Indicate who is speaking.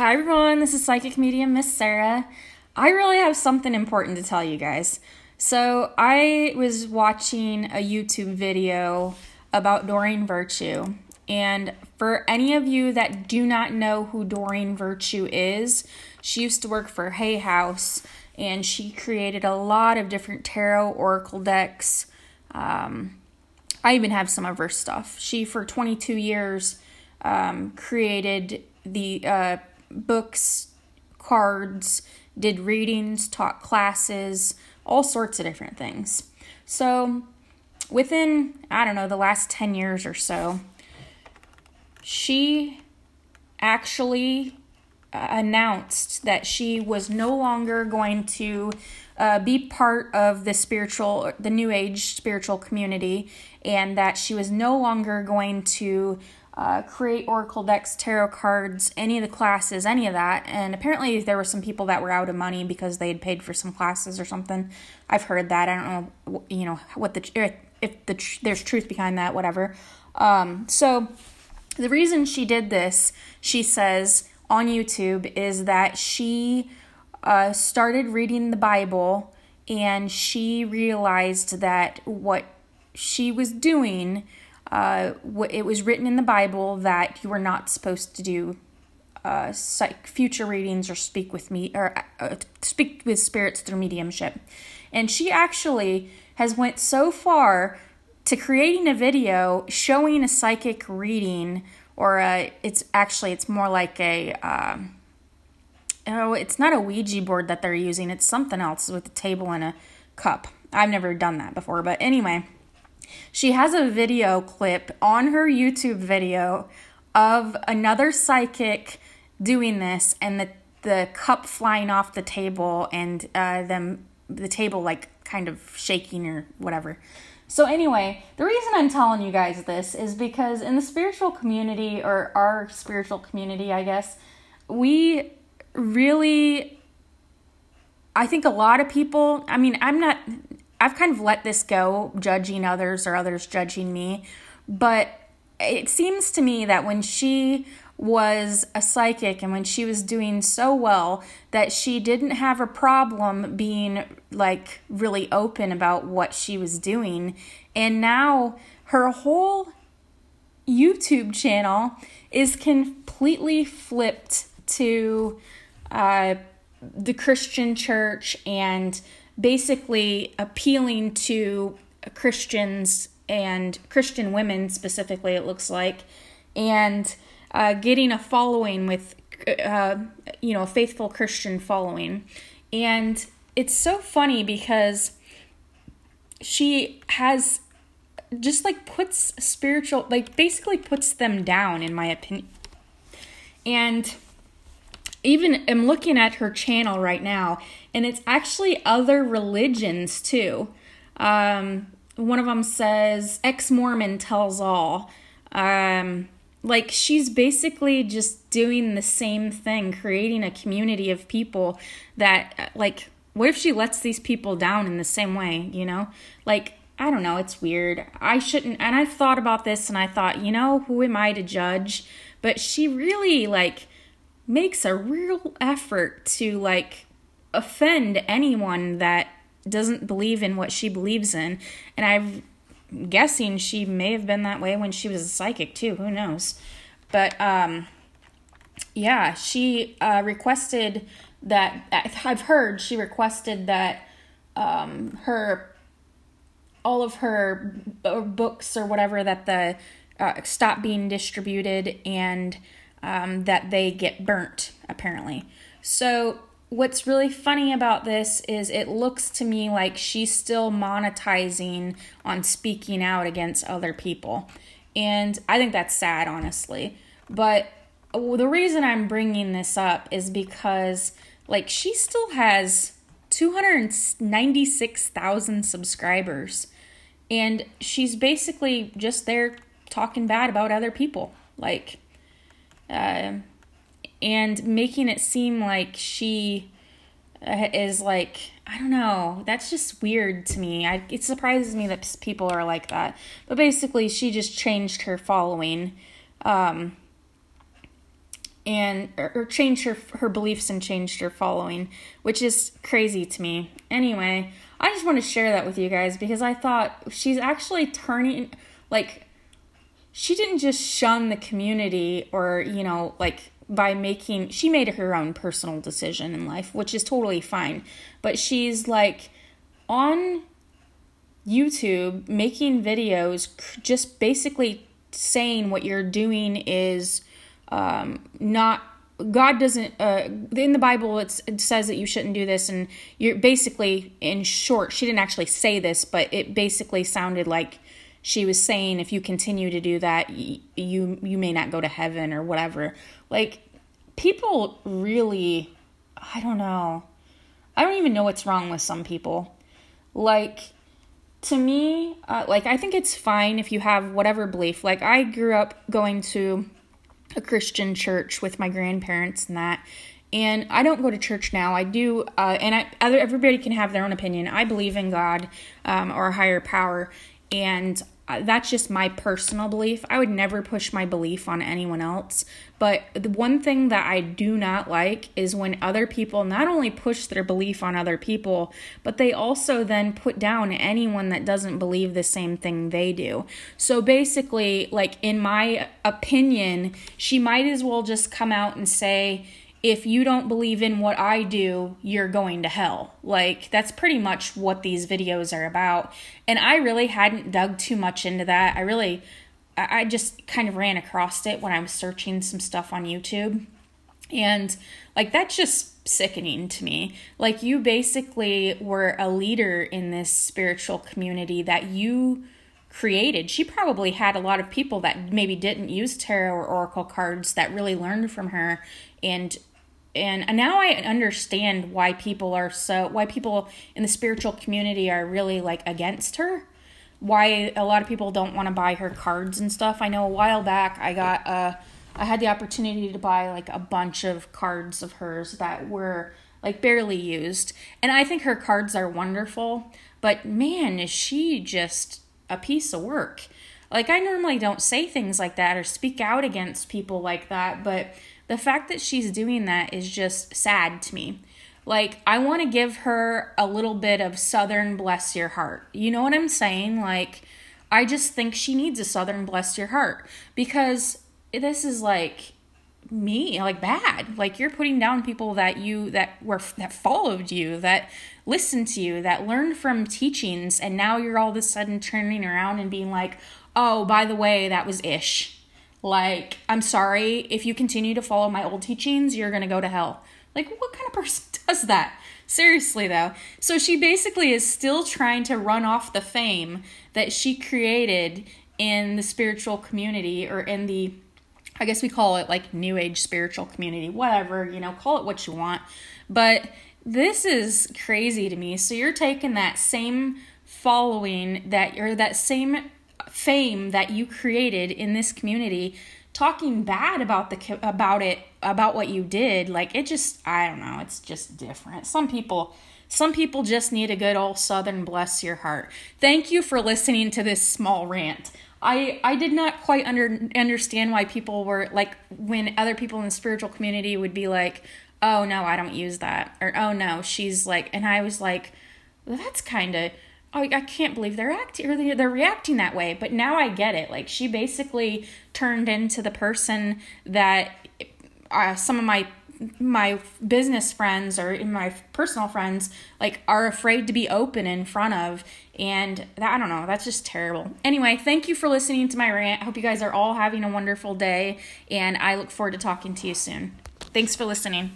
Speaker 1: Hi everyone, this is Psychic Medium Miss Sarah. I really have something important to tell you guys. So, I was watching a YouTube video about Doreen Virtue, and for any of you that do not know who Doreen Virtue is, she used to work for Hay House and she created a lot of different tarot oracle decks. Um, I even have some of her stuff. She, for 22 years, um, created the uh, books, cards, did readings, taught classes, all sorts of different things. So, within, I don't know, the last 10 years or so, she actually uh, announced that she was no longer going to uh, be part of the spiritual, the New Age spiritual community, and that she was no longer going to uh, create oracle decks, tarot cards, any of the classes, any of that. And apparently, there were some people that were out of money because they had paid for some classes or something. I've heard that. I don't know, you know, what the if the there's truth behind that, whatever. Um, so the reason she did this, she says on YouTube, is that she uh, started reading the Bible and she realized that what she was doing uh, it was written in the Bible that you were not supposed to do uh, psych, future readings or speak with me or uh, speak with spirits through mediumship. And she actually has went so far to creating a video showing a psychic reading, or a, it's actually it's more like a. Um, oh, it's not a Ouija board that they're using. It's something else with a table and a cup. I've never done that before, but anyway, she has a video clip on her YouTube video of another psychic doing this and the the cup flying off the table and uh, them the table like kind of shaking or whatever. So anyway, the reason I'm telling you guys this is because in the spiritual community or our spiritual community, I guess, we really I think a lot of people, I mean, I'm not I've kind of let this go, judging others or others judging me. But it seems to me that when she was a psychic and when she was doing so well that she didn't have a problem being like really open about what she was doing and now her whole YouTube channel is completely flipped to uh, the Christian church and basically appealing to Christians and Christian women specifically, it looks like, and uh, getting a following with, uh, you know, a faithful Christian following. And it's so funny because she has just like puts spiritual, like basically puts them down, in my opinion. And even am looking at her channel right now, and it's actually other religions too. Um, one of them says ex Mormon tells all. Um, like she's basically just doing the same thing, creating a community of people that, like, what if she lets these people down in the same way, you know? Like, I don't know, it's weird. I shouldn't, and I've thought about this and I thought, you know, who am I to judge? But she really, like, makes a real effort to like offend anyone that doesn't believe in what she believes in. And I'm guessing she may have been that way when she was a psychic too. Who knows? But um, yeah, she uh, requested that. I've heard she requested that um, her all of her books or whatever that the uh, stop being distributed and um, that they get burnt, apparently. So, what's really funny about this is it looks to me like she's still monetizing on speaking out against other people. And I think that's sad, honestly. But the reason I'm bringing this up is because, like, she still has 296,000 subscribers. And she's basically just there talking bad about other people. Like, uh, and making it seem like she uh, is like I don't know. That's just weird to me. I, it surprises me that people are like that. But basically, she just changed her following, um, and or, or changed her her beliefs and changed her following, which is crazy to me. Anyway, I just want to share that with you guys because I thought she's actually turning like she didn't just shun the community or, you know, like by making she made her own personal decision in life, which is totally fine. But she's like on YouTube making videos just basically saying what you're doing is um, not God doesn't uh, in the Bible it says that you shouldn't do this and you're basically in short she didn't actually say this but it basically sounded like she was saying if you continue to do that you you may not go to heaven or whatever like people really I don't know I don't even know what's wrong with some people like to me uh, like I think it's fine if you have whatever belief like I grew up going to a Christian church with my grandparents and that. And I don't go to church now. I do, uh, and I, other, everybody can have their own opinion. I believe in God um, or a higher power, and uh, that's just my personal belief. I would never push my belief on anyone else. But the one thing that I do not like is when other people not only push their belief on other people, but they also then put down anyone that doesn't believe the same thing they do. So basically, like in my opinion, she might as well just come out and say, if you don't believe in what I do, you're going to hell. Like, that's pretty much what these videos are about. And I really hadn't dug too much into that. I really, I just kind of ran across it when I was searching some stuff on YouTube. And, like, that's just sickening to me. Like, you basically were a leader in this spiritual community that you created. She probably had a lot of people that maybe didn't use tarot or oracle cards that really learned from her and and now I understand why people are so why people in the spiritual community are really like against her. Why a lot of people don't want to buy her cards and stuff. I know a while back I got uh I had the opportunity to buy like a bunch of cards of hers that were like barely used. And I think her cards are wonderful, but man, is she just a piece of work. Like I normally don't say things like that or speak out against people like that, but the fact that she's doing that is just sad to me. Like, I want to give her a little bit of Southern bless your heart. You know what I'm saying? Like, I just think she needs a Southern bless your heart because this is like me like bad like you're putting down people that you that were that followed you that listened to you that learned from teachings and now you're all of a sudden turning around and being like oh by the way that was ish like, I'm sorry, if you continue to follow my old teachings, you're going to go to hell. Like, what kind of person does that? Seriously, though. So she basically is still trying to run off the fame that she created in the spiritual community or in the, I guess we call it like new age spiritual community, whatever, you know, call it what you want. But this is crazy to me. So you're taking that same following that, or that same fame that you created in this community talking bad about the about it about what you did like it just i don't know it's just different. Some people some people just need a good old southern bless your heart. Thank you for listening to this small rant. I i did not quite under understand why people were like when other people in the spiritual community would be like oh no i don't use that or oh no she's like and i was like that's kind of oh, I can't believe they're acting or they're, they're reacting that way. But now I get it. Like she basically turned into the person that uh, some of my my business friends or my personal friends like are afraid to be open in front of. And that, i don't know. That's just terrible. Anyway thank you for listening to my rant. I hope you guys are all having a wonderful day. And i look forward to talking to you soon. Thanks for listening